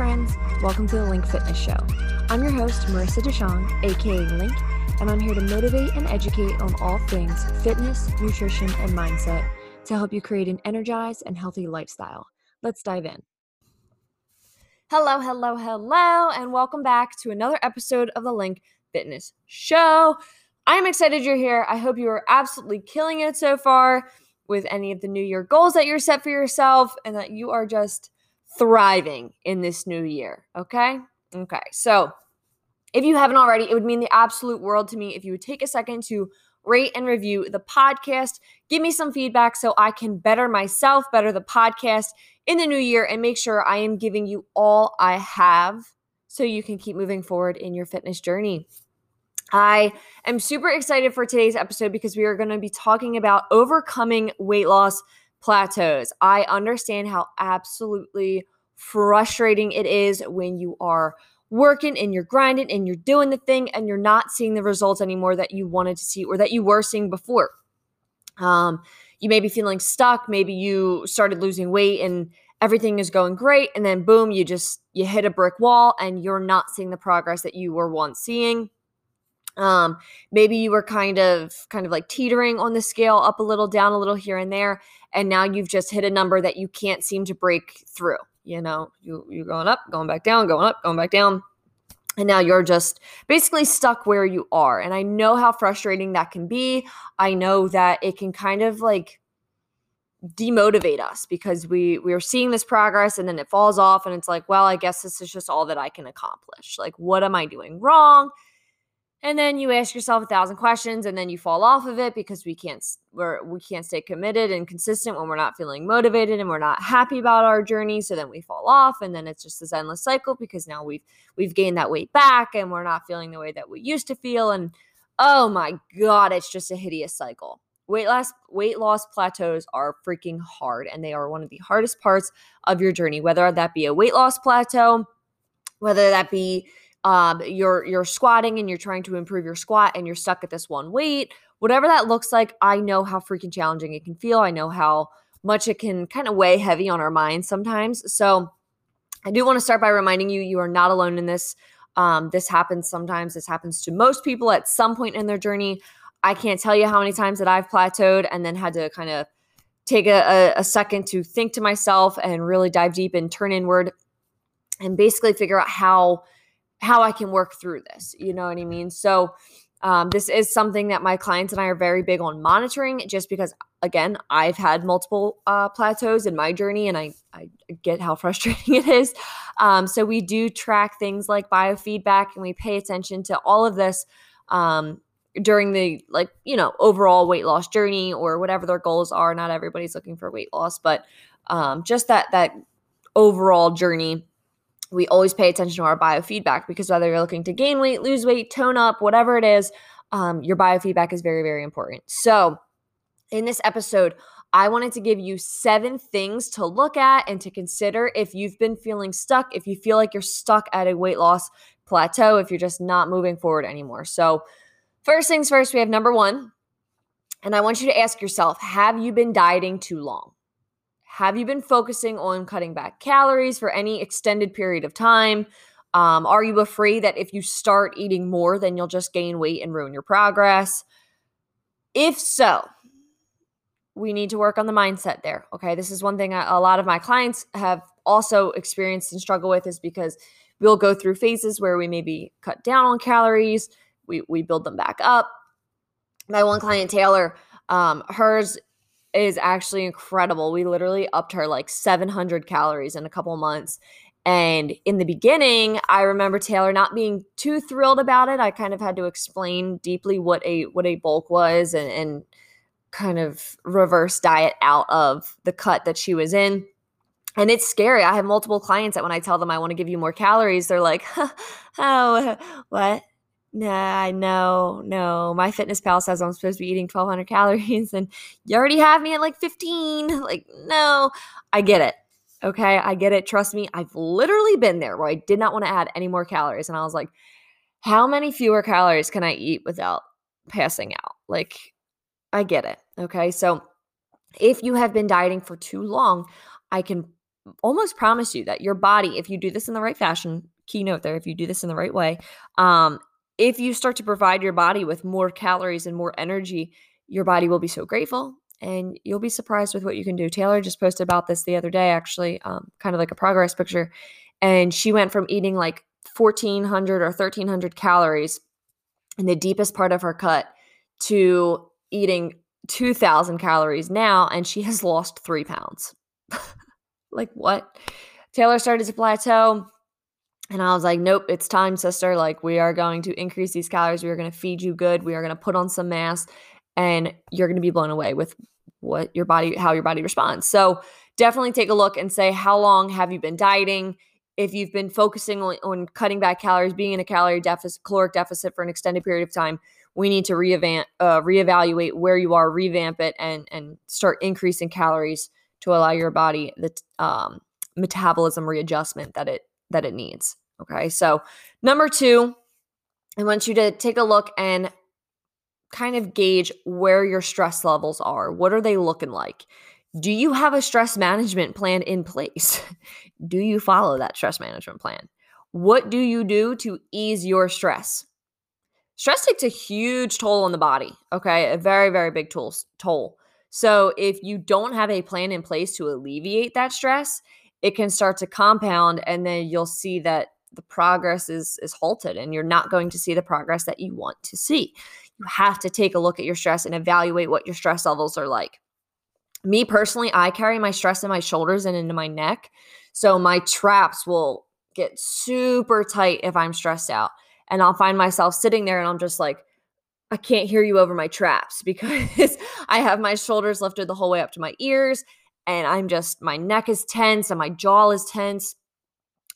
friends. Welcome to the Link Fitness Show. I'm your host, Marissa Deshong, aka Link, and I'm here to motivate and educate on all things fitness, nutrition, and mindset to help you create an energized and healthy lifestyle. Let's dive in. Hello, hello, hello, and welcome back to another episode of the Link Fitness Show. I'm excited you're here. I hope you are absolutely killing it so far with any of the new year goals that you're set for yourself and that you are just thriving in this new year. Okay. Okay. So if you haven't already, it would mean the absolute world to me if you would take a second to rate and review the podcast. Give me some feedback so I can better myself, better the podcast in the new year, and make sure I am giving you all I have so you can keep moving forward in your fitness journey. I am super excited for today's episode because we are going to be talking about overcoming weight loss plateaus. I understand how absolutely frustrating it is when you are working and you're grinding and you're doing the thing and you're not seeing the results anymore that you wanted to see or that you were seeing before. Um, you may be feeling stuck. Maybe you started losing weight and everything is going great, and then boom, you just you hit a brick wall and you're not seeing the progress that you were once seeing. Um, maybe you were kind of kind of like teetering on the scale up a little, down a little here and there, and now you've just hit a number that you can't seem to break through. You know, you you're going up, going back down, going up, going back down. And now you're just basically stuck where you are. And I know how frustrating that can be. I know that it can kind of like demotivate us because we we're seeing this progress and then it falls off and it's like, well, I guess this is just all that I can accomplish. Like what am I doing wrong? And then you ask yourself a thousand questions and then you fall off of it because we can't we're we can't stay committed and consistent when we're not feeling motivated and we're not happy about our journey. So then we fall off and then it's just this endless cycle because now we've we've gained that weight back and we're not feeling the way that we used to feel. And oh my god it's just a hideous cycle. Weight loss weight loss plateaus are freaking hard and they are one of the hardest parts of your journey whether that be a weight loss plateau whether that be um, you're you're squatting and you're trying to improve your squat and you're stuck at this one weight whatever that looks like i know how freaking challenging it can feel. I know how much it can kind of weigh heavy on our minds sometimes. So i do want to start by reminding you you are not alone in this. Um, this happens sometimes. This happens to most people at some point in their journey. I can't tell you how many times that i've plateaued and then had to kind of take a, a, a second to think to myself and really dive deep and turn inward and basically figure out how how I can work through this. You know what I mean? So, um, this is something that my clients and I are very big on monitoring just because, again, I've had multiple uh, plateaus in my journey and I, I get how frustrating it is. Um, so, we do track things like biofeedback and we pay attention to all of this um, during the, like, you know, overall weight loss journey or whatever their goals are. Not everybody's looking for weight loss, but um, just that, that overall journey we always pay attention to our biofeedback because whether you're looking to gain weight, lose weight, tone up, whatever it is, um, your biofeedback is very, very important. So, in this episode, I wanted to give you seven things to look at and to consider if you've been feeling stuck, if you feel like you're stuck at a weight loss plateau, if you're just not moving forward anymore. So, first things first, we have number one. And I want you to ask yourself Have you been dieting too long? Have you been focusing on cutting back calories for any extended period of time? Um, are you afraid that if you start eating more, then you'll just gain weight and ruin your progress? If so, we need to work on the mindset there. Okay. This is one thing a lot of my clients have also experienced and struggle with is because we'll go through phases where we maybe cut down on calories, we, we build them back up. My one client, Taylor, um, hers is actually incredible. We literally upped her like 700 calories in a couple months. And in the beginning, I remember Taylor not being too thrilled about it. I kind of had to explain deeply what a what a bulk was and, and kind of reverse diet out of the cut that she was in. And it's scary. I have multiple clients that when I tell them I want to give you more calories, they're like, "Oh, what? Nah, no, no. MyFitnessPal says I'm supposed to be eating 1200 calories and you already have me at like 15. Like, no, I get it. Okay. I get it. Trust me. I've literally been there where I did not want to add any more calories. And I was like, how many fewer calories can I eat without passing out? Like, I get it. Okay. So if you have been dieting for too long, I can almost promise you that your body, if you do this in the right fashion, keynote there, if you do this in the right way, um, if you start to provide your body with more calories and more energy, your body will be so grateful and you'll be surprised with what you can do. Taylor just posted about this the other day, actually, um, kind of like a progress picture. And she went from eating like 1,400 or 1,300 calories in the deepest part of her cut to eating 2,000 calories now, and she has lost three pounds. like, what? Taylor started to plateau. And I was like, nope, it's time, sister. Like, we are going to increase these calories. We are going to feed you good. We are going to put on some mass, and you're going to be blown away with what your body, how your body responds. So, definitely take a look and say, how long have you been dieting? If you've been focusing on, cutting back calories, being in a calorie deficit, caloric deficit for an extended period of time, we need to reevaluate, uh, reevaluate where you are, revamp it, and and start increasing calories to allow your body the um, metabolism readjustment that it that it needs. Okay, so number two, I want you to take a look and kind of gauge where your stress levels are. What are they looking like? Do you have a stress management plan in place? do you follow that stress management plan? What do you do to ease your stress? stress takes a huge toll on the body. Okay. A very, very big toll. toll. So if you don't have a plan in place to alleviate that stress, it can start to compound and then you'll see that the progress is is halted and you're not going to see the progress that you want to see. You have to take a look at your stress and evaluate what your stress levels are like. Me personally, I carry my stress in my shoulders and into my neck. So my traps will get super tight if I'm stressed out and I'll find myself sitting there and I'm just like, I can't hear you over my traps because I have my shoulders lifted the whole way up to my ears and I'm just, my neck is tense and my jaw is tense.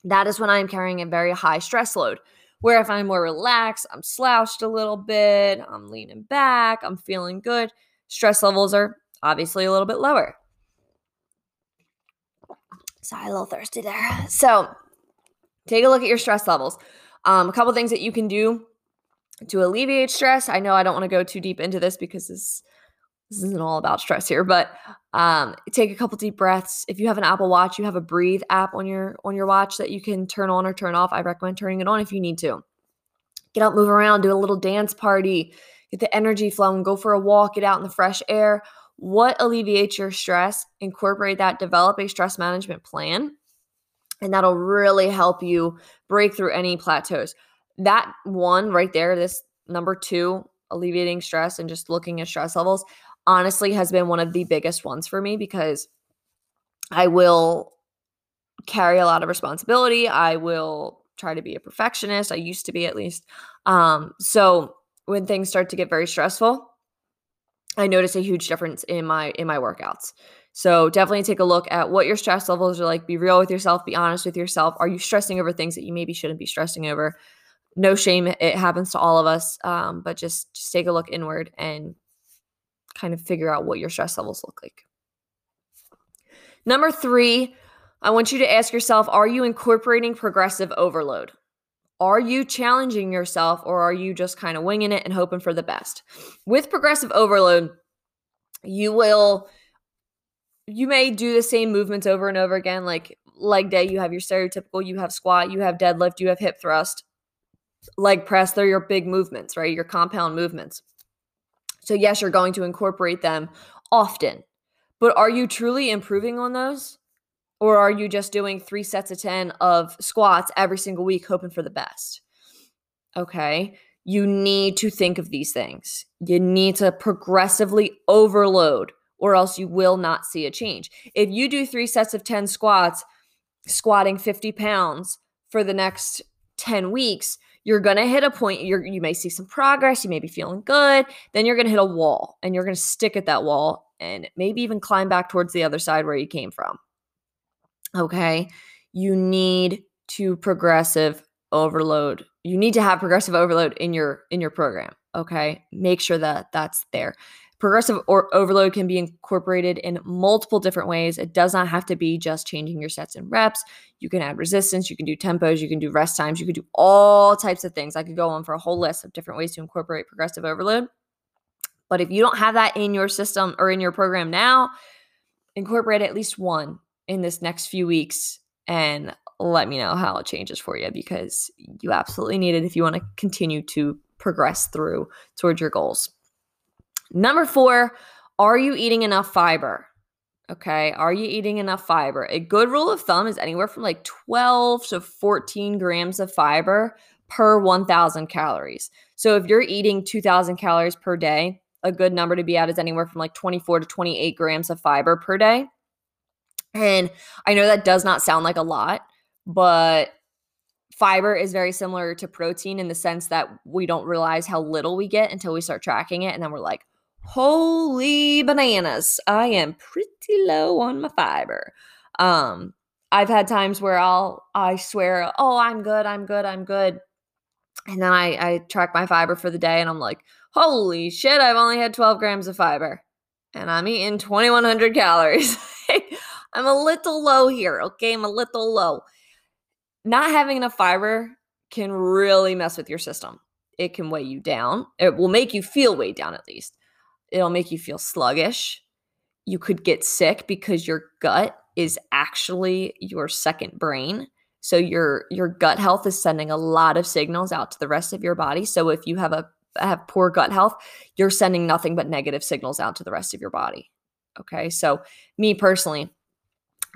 That is when I'm carrying a very high stress load. Where if I'm more relaxed, I'm slouched a little bit, I'm leaning back, I'm feeling good, stress levels are obviously a little bit lower. Sorry, a little thirsty there. So take a look at your stress levels. Um, a couple things that you can do to alleviate stress. I know I don't want to go too deep into this because this this isn't all about stress here, but um, take a couple deep breaths. If you have an Apple Watch, you have a breathe app on your on your watch that you can turn on or turn off. I recommend turning it on if you need to. Get out, move around, do a little dance party, get the energy flowing, go for a walk, get out in the fresh air. What alleviates your stress? Incorporate that, develop a stress management plan and that'll really help you break through any plateaus. That one right there, this number two, alleviating stress and just looking at stress levels, honestly has been one of the biggest ones for me because I will carry a lot of responsibility. I will try to be a perfectionist. I used to be at least. Um, so when things start to get very stressful, I notice a huge difference in my in my workouts. So definitely take a look at what your stress levels are like. Be real with yourself. Be honest with yourself. Are you stressing over things that you maybe shouldn't be stressing over? No shame. It happens to all of us. Um, but just just take a look inward and kind of figure out what your stress levels look like. Number three, I want you to ask yourself: Are you incorporating progressive overload? Are you challenging yourself, or are you just kind of winging it and hoping for the best? With progressive overload, you will you may do the same movements over and over again. Like leg day, you have your stereotypical, you have squat, you have deadlift, you have hip thrust, leg press. They're your big movements, right? Your compound movements. So, yes, you're going to incorporate them often, but are you truly improving on those? Or are you just doing three sets of 10 of squats every single week, hoping for the best? Okay. You need to think of these things. You need to progressively overload or else you will not see a change. If you do three sets of 10 squats, squatting 50 pounds for the next 10 weeks, you're going to hit a point you're, you may see some progress you may be feeling good then you're going to hit a wall and you're going to stick at that wall and maybe even climb back towards the other side where you came from. Okay? You need to progressive overload you need to have progressive overload in your in your program okay? Make sure that that's there Progressive or overload can be incorporated in multiple different ways. It does not have to be just changing your sets and reps. You can add resistance, you can do tempos, you can do rest times, you can do all types of things. I could go on for a whole list of different ways to incorporate progressive overload. But if you don't have that in your system or in your program now, incorporate at least one in this next few weeks and let me know how it changes for you because you absolutely need it if you want to continue to progress through towards your goals. Number four, are you eating enough fiber? Okay, are you eating enough fiber? A good rule of thumb is anywhere from like 12 to 14 grams of fiber per 1,000 calories. So if you're eating 2,000 calories per day, a good number to be at is anywhere from like 24 to 28 grams of fiber per day. And I know that does not sound like a lot, but fiber is very similar to protein in the sense that we don't realize how little we get until we start tracking it. And then we're like, holy bananas, I am pretty low on my fiber. Um, I've had times where I'll, I swear, oh, I'm good, I'm good, I'm good. And then I, I track my fiber for the day and I'm like, holy shit, I've only had 12 grams of fiber and I'm eating 2100 calories. I'm a little low here, okay? I'm a little low. Not having enough fiber can really mess with your system. It can weigh you down. It will make you feel weighed down at least. It'll make you feel sluggish. You could get sick because your gut is actually your second brain. So your your gut health is sending a lot of signals out to the rest of your body. So if you have a have poor gut health, you're sending nothing but negative signals out to the rest of your body. Okay? So me personally,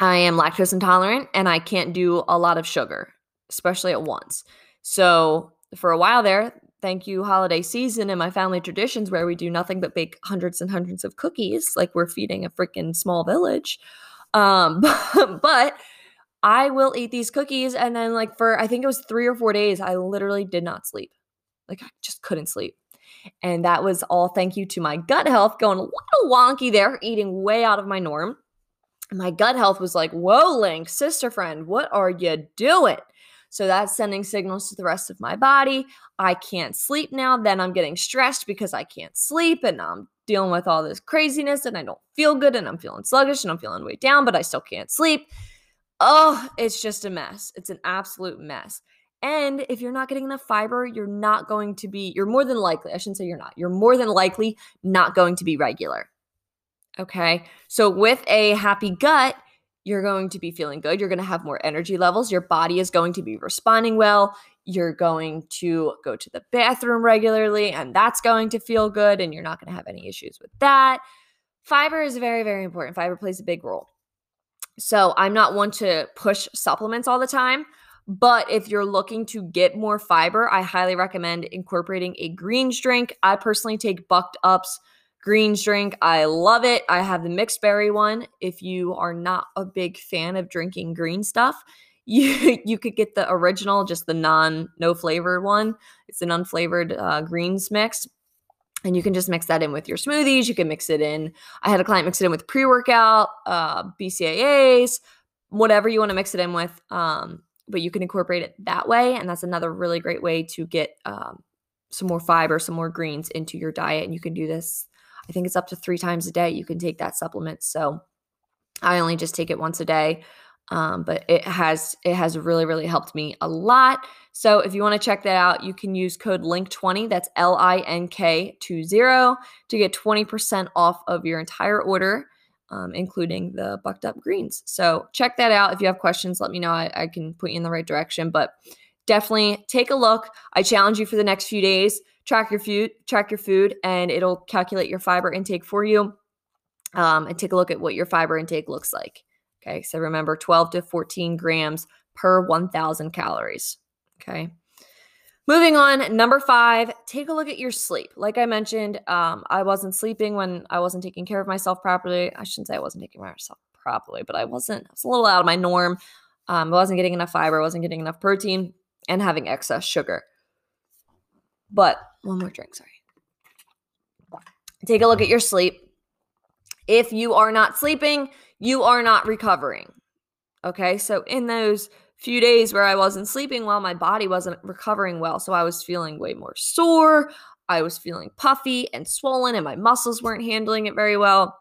I am lactose intolerant and I can't do a lot of sugar, especially at once. So for a while there, thank you holiday season and my family traditions where we do nothing but bake hundreds and hundreds of cookies like we're feeding a freaking small village. Um but I will eat these cookies and then like for I think it was 3 or 4 days I literally did not sleep. Like I just couldn't sleep. And that was all thank you to my gut health going a little wonky there, eating way out of my norm my gut health was like, whoa, Link, sister friend, what are you doing? So that's sending signals to the rest of my body. I can't sleep now. Then I'm getting stressed because I can't sleep and I'm dealing with all this craziness and I don't feel good and I'm feeling sluggish and I'm feeling weighed down, but I still can't sleep. Oh, it's just a mess. It's an absolute mess. And if you're not getting enough fiber, you're not going to be, you're more than likely, I shouldn't say you're not, you're more than likely not going to be regular. Okay. So with a happy gut, you're going to be feeling good. You're going to have more energy levels. Your body is going to be responding well. You're going to go to the bathroom regularly, and that's going to feel good. And you're not going to have any issues with that. Fiber is very, very important. Fiber plays a big role. So I'm not one to push supplements all the time. But if you're looking to get more fiber, I highly recommend incorporating a greens drink. I personally take Bucked Up's greens drink. I love it. I have the mixed berry one. If you are not a big fan of drinking green stuff, you you could get the original, just the non no flavored one. It's an unflavored uh, greens mix. And you can just mix that in with your smoothies. You can mix it in. I had a client mix it in with pre workout, uh, BCAAs, whatever you want to mix it in with. Um, but you can incorporate it that way. And that's another really great way to get um, some more fiber, some more greens into your diet. And you can do this I think it's up to three times a day you can take that supplement. So I only just take it once a day. Um, but it has it has really really helped me a lot. So if you want to check that out you can use code link20 that's l-i-n-k 20 to get 20% off of your entire order um, including the bucked up greens. So check that out. If you have questions let me know. I, I can put you in the right direction but definitely take a look. I challenge you for the next few days track your food, track your food, and it'll calculate your fiber intake for you. Um, and take a look at what your fiber intake looks like. Okay, so remember 12 to 14 grams per 1,000 calories. Okay. Moving on, number five, take a look at your sleep. Like I mentioned, um, I wasn't sleeping when I wasn't taking care of myself properly. I shouldn't say I wasn't taking care of myself properly, but I wasn't. I was a little out of my norm. Um, I wasn't getting enough fiber, I wasn't getting enough protein, and having excess sugar. But one more drink, sorry. Take a look at your sleep. If you are not sleeping, you are not recovering. Okay, so in those few days where I wasn't sleeping well, my body wasn't recovering well. So I was feeling way more sore. I was feeling puffy and swollen, and my muscles weren't handling it very well.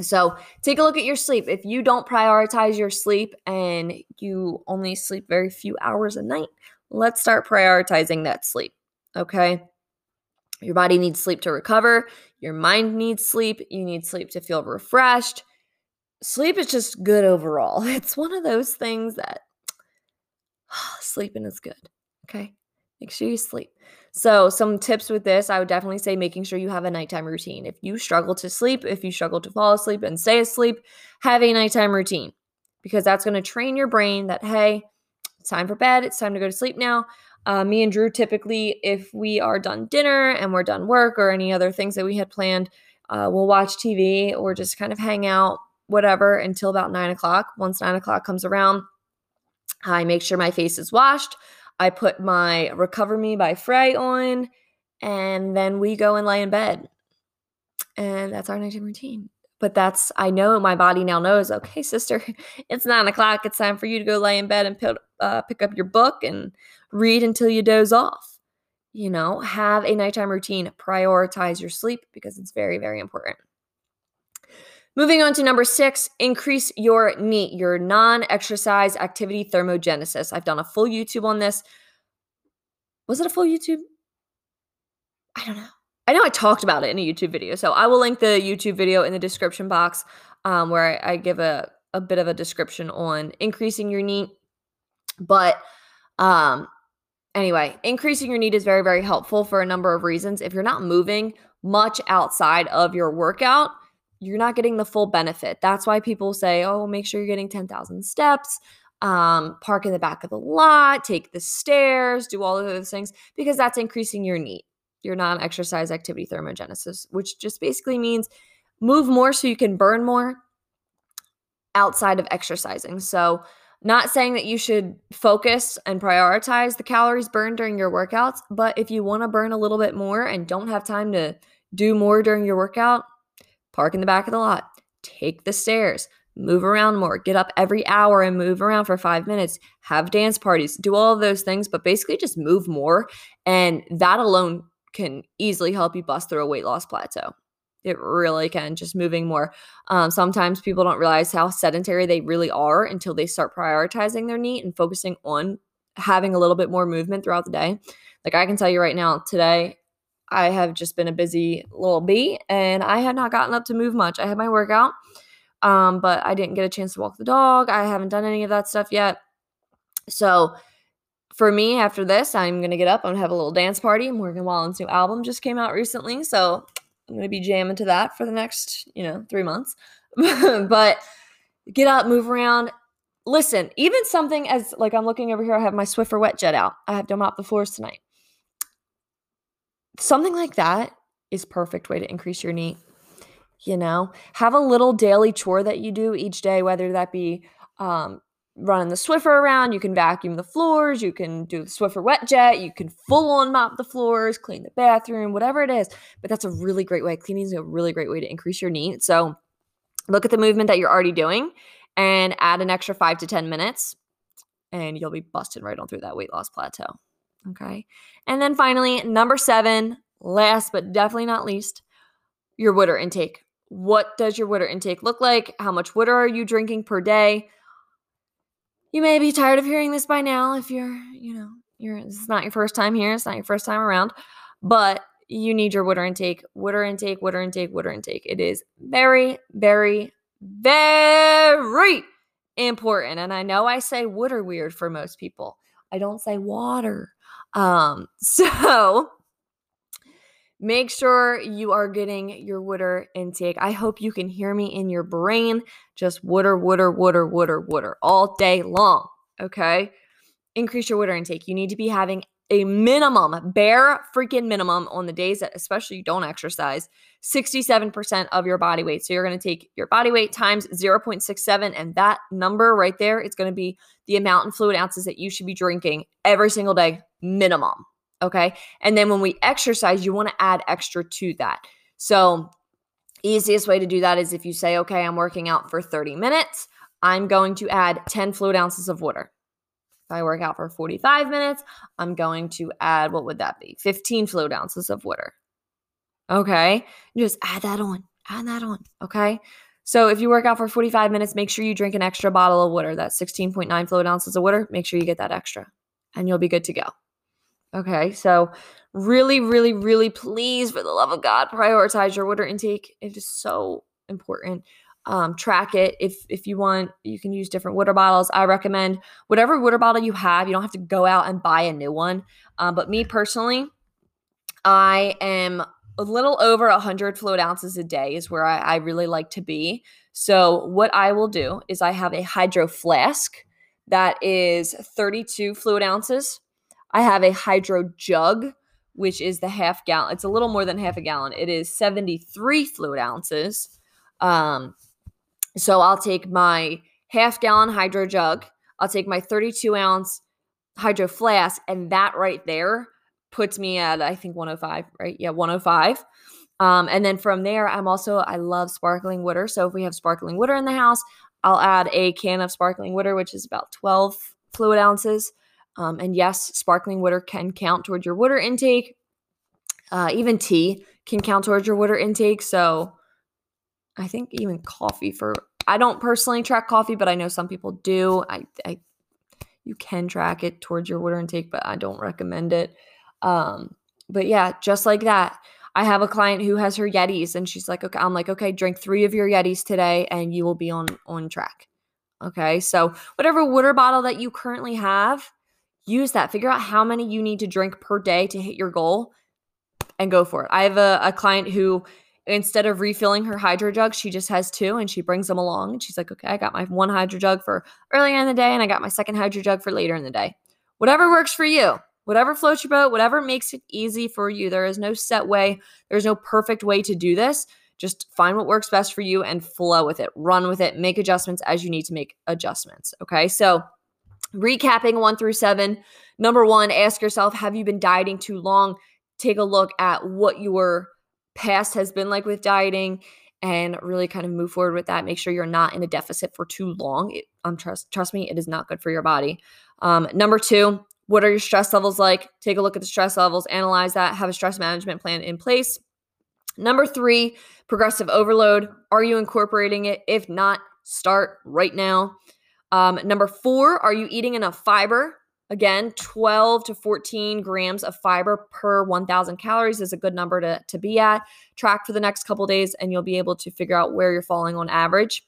So take a look at your sleep. If you don't prioritize your sleep and you only sleep very few hours a night, let's start prioritizing that sleep. Okay. Your body needs sleep to recover. Your mind needs sleep. You need sleep to feel refreshed. sleep is just good overall. It's one of those things that sleeping is good. Okay. Make sure you sleep. So, some tips with this, I would definitely say making sure you have a nighttime routine. If you struggle to sleep, if you struggle to fall asleep and stay asleep, have a nighttime routine because that's going to train your brain that, hey, it's time for bed, it's time to go to sleep now. Uh, me and Drew typically, if we are done dinner and we're done work or any other things that we had planned, uh, we'll watch TV or just kind of hang out, whatever, until about nine o'clock. Once nine o'clock comes around, I make sure my face is washed. I put my Recover Me by Frey on, and then we go and lay in bed. And that's our nighttime routine. But that's, I know my body now knows, okay, sister, it's nine o'clock. It's time for you to go lay in bed and pick, uh, pick up your book and read until you doze off. You know, have a nighttime routine, prioritize your sleep because it's very, very important. Moving on to number six, increase your NEAT, your non exercise activity thermogenesis. I've done a full YouTube on this. Was it a full YouTube? I don't know. I know I talked about it in a YouTube video. So I will link the YouTube video in the description box um, where I, I give a, a bit of a description on increasing your NEAT. But um, anyway, increasing your NEAT is very, very helpful for a number of reasons. If you're not moving much outside of your workout, you're not getting the full benefit. That's why people say, oh, make sure you're getting 10,000 steps, um, park in the back of the lot, take the stairs, do all of those things, because that's increasing your NEAT, your non exercise activity thermogenesis, which just basically means move more so you can burn more outside of exercising. So, not saying that you should focus and prioritize the calories burned during your workouts, but if you want to burn a little bit more and don't have time to do more during your workout, park in the back of the lot, take the stairs, move around more, get up every hour and move around for five minutes, have dance parties, do all of those things, but basically just move more. And that alone can easily help you bust through a weight loss plateau. It really can, just moving more. Um, sometimes people don't realize how sedentary they really are until they start prioritizing their NEAT and focusing on having a little bit more movement throughout the day. Like I can tell you right now, today I have just been a busy little bee and I had not gotten up to move much. I had my workout, um, but I didn't get a chance to walk the dog. I haven't done any of that stuff yet. So for me, after this, I'm gonna get up. I'm have a little dance party. Morgan Wallen's new album just came out recently, so I'm gonna be jamming to that for the next, you know, three months. but get up, move around. Listen, even something as like I'm looking over here, I have my Swiffer wet jet out. I have to mop the floors tonight something like that is perfect way to increase your NEAT you know have a little daily chore that you do each day whether that be um, running the swiffer around you can vacuum the floors you can do the swiffer wet jet you can full on mop the floors clean the bathroom whatever it is but that's a really great way cleaning is a really great way to increase your NEAT so look at the movement that you're already doing and add an extra five to ten minutes and you'll be busting right on through that weight loss plateau Okay. And then finally, number seven, last but definitely not least, your water intake. What does your water intake look like? How much water are you drinking per day? You may be tired of hearing this by now if you're, you know, you're this is not your first time here, it's not your first time around, but you need your water intake, water intake, water intake, water intake. It is very, very, very important. And I know I say water weird for most people. I don't say water. Um, so make sure you are getting your water intake. I hope you can hear me in your brain. Just water, water, water, water, water all day long. Okay. Increase your water intake. You need to be having a minimum, bare freaking minimum on the days that especially you don't exercise, 67% of your body weight. So you're going to take your body weight times 0.67 and that number right there is going to be the amount in fluid ounces that you should be drinking every single day minimum. Okay. And then when we exercise, you want to add extra to that. So, easiest way to do that is if you say, okay, I'm working out for 30 minutes, I'm going to add 10 fluid ounces of water. If I work out for 45 minutes, I'm going to add, what would that be? 15 fluid ounces of water. Okay. Just add that on, add that on. Okay. So if you work out for 45 minutes, make sure you drink an extra bottle of water. That's 16.9 fluid ounces of water. Make sure you get that extra and you'll be good to go. Okay. So really, really, really please, for the love of God, prioritize your water intake. It is so important. um, track it. If if you want, you can use different water bottles. I recommend whatever water bottle you have. You don't have to go out and buy a new one. Um, but me personally, I am a little over 100 fluid ounces a day is where I, I really like to be. So what I will do is I have a hydro flask that is 32 fluid ounces. I have a hydro jug, which is the half gallon. It's a little more than half a gallon. It is 73 fluid ounces. Um, so I'll take my half gallon hydro jug, I'll take my 32 ounce hydro flask, and that right there puts me at, I think, 105, right? Yeah, 105. Um, and then from there, I'm also, I love sparkling water. So if we have sparkling water in the house, I'll add a can of sparkling water, which is about 12 fluid ounces. Um, and yes, sparkling water can count towards your water intake. Uh, even tea can count towards your water intake. So I think even coffee for I don't personally track coffee, but I know some people do. I, I you can track it towards your water intake, but I don't recommend it. Um, but yeah, just like that. I have a client who has her Yetis and she's like, okay, I'm like, okay, drink three of your Yetis today and you will be on on track. Okay. So whatever water bottle that you currently have, use that. Figure out how many you need to drink per day to hit your goal and go for it. I have a, a client who instead of refilling her hydro jug, she just has two and she brings them along. And she's like, okay, I got my one hydro jug for earlier in the day and I got my second hydro jug for later in the day. Whatever works for you, whatever floats your boat, whatever makes it easy for you. There is no set way, there's no perfect way to do this. Just find what works best for you and flow with it, run with it, make adjustments as you need to make adjustments. Okay. So, recapping one through seven. Number one, ask yourself, have you been dieting too long? Take a look at what your past has been like with dieting and really kind of move forward with that. Make sure you're not in a deficit for too long. It, um, trust trust me, it is not good for your body. Um, number two, what are your stress levels like? Take a look at the stress levels, analyze that, have a stress management plan in place. Number three, progressive overload. Are you incorporating it? If not, start right now. Um, number four, are you eating enough fiber? Again, 12 to 14 grams of fiber per 1,000 calories is a good number to, to be at. Track for the next couple days, and you'll be able to figure out where you're falling on average.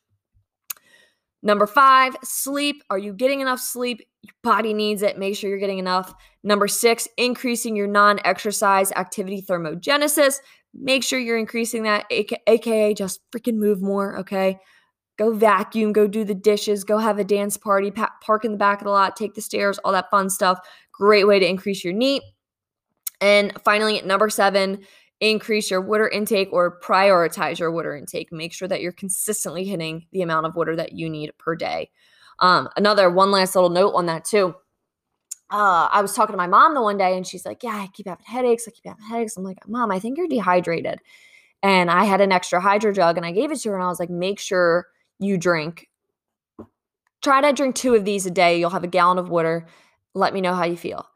Number five, sleep. Are you getting enough sleep? Your body needs it. Make sure you're getting enough. Number six, increasing your non exercise activity thermogenesis. Make sure you're increasing that, aka just freaking move more, okay? Go vacuum, go do the dishes, go have a dance party, pa- park in the back of the lot, take the stairs, all that fun stuff. Great way to increase your NEAT. And finally, at number seven, increase your water intake or prioritize your water intake. Make sure that you're consistently hitting the amount of water that you need per day. Um, another one last little note on that too. Uh, I was talking to my mom the one day and she's like, Yeah, I keep having headaches. I keep having headaches. I'm like, Mom, I think you're dehydrated. And I had an extra hydro jug and I gave it to her and I was like, Make sure you drink. Try to drink two of these a day. You'll have a gallon of water. Let me know how you feel.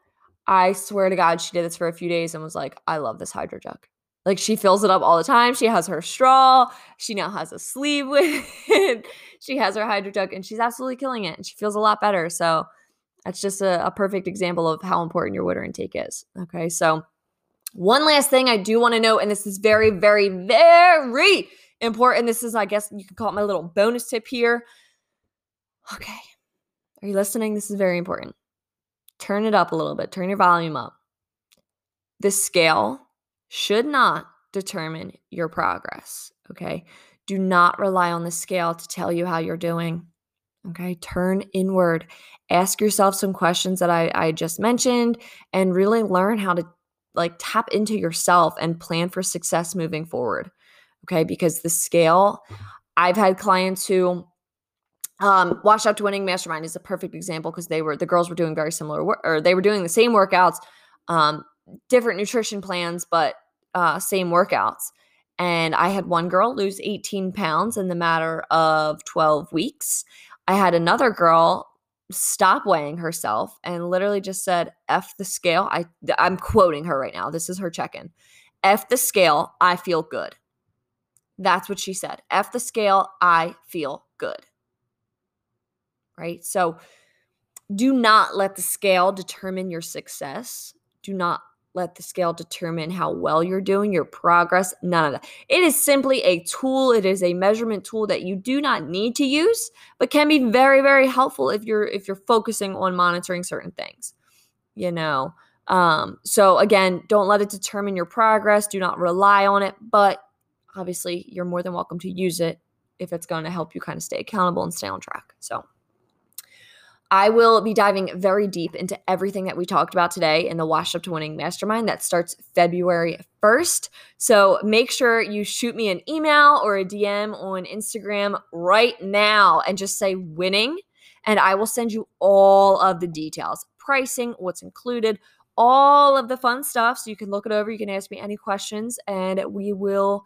I swear to God, she did this for a few days and was like, I love this hydro jug. Like she fills it up all the time. She has her straw. She now has a sleeve with it. she has her hydro jug and she's absolutely killing it. And she feels a lot better. So that's just a, a perfect example of how important your water intake is. Okay. So, one last thing I do want to note, and this is very, very, very important. This is, I guess, you could call it my little bonus tip here. Okay. Are you listening? This is very important. Turn it up a little bit, turn your volume up. The scale should not determine your progress. Okay. Do not rely on the scale to tell you how you're doing. Okay. Turn inward. Ask yourself some questions that I, I just mentioned and really learn how to like tap into yourself and plan for success moving forward. Okay. Because the scale, I've had clients who, um, Washed Up to Winning Mastermind is a perfect example because they were, the girls were doing very similar, work, or they were doing the same workouts, um, different nutrition plans, but uh, same workouts. And I had one girl lose 18 pounds in the matter of 12 weeks. I had another girl stop weighing herself and literally just said, F the scale. I, I'm quoting her right now. This is her check in. F the scale. I feel good. That's what she said. F the scale, I feel good. Right? So do not let the scale determine your success. Do not let the scale determine how well you're doing, your progress, none of that. It is simply a tool, it is a measurement tool that you do not need to use, but can be very very helpful if you're if you're focusing on monitoring certain things. You know. Um so again, don't let it determine your progress, do not rely on it, but obviously you're more than welcome to use it if it's going to help you kind of stay accountable and stay on track. So I will be diving very deep into everything that we talked about today in the Washed Up to Winning Mastermind that starts February 1st. So make sure you shoot me an email or a DM on Instagram right now and just say winning, and I will send you all of the details pricing, what's included, all of the fun stuff. So you can look it over. You can ask me any questions, and we will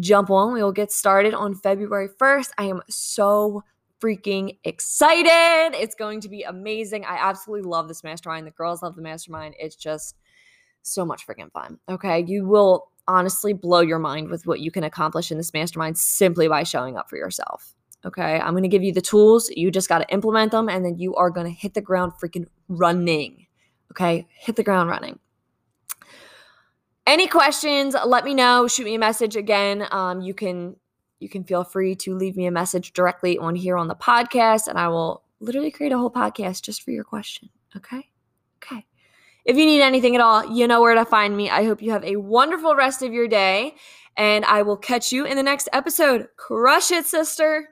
jump on. We will get started on February 1st. I am so freaking excited. It's going to be amazing. I absolutely love this mastermind. The girls love the mastermind. It's just so much freaking fun. Okay. You will honestly blow your mind with what you can accomplish in this mastermind simply by showing up for yourself. Okay. I'm going to give you the tools. You just got to implement them and then you are going to hit the ground freaking running. Okay. Hit the ground running. Any questions, let me know. Shoot me a message again. Um, you can you can feel free to leave me a message directly on here on the podcast, and I will literally create a whole podcast just for your question. Okay? Okay. If you need anything at all, you know where to find me. I hope you have a wonderful rest of your day, and I will catch you in the next episode. Crush it, sister.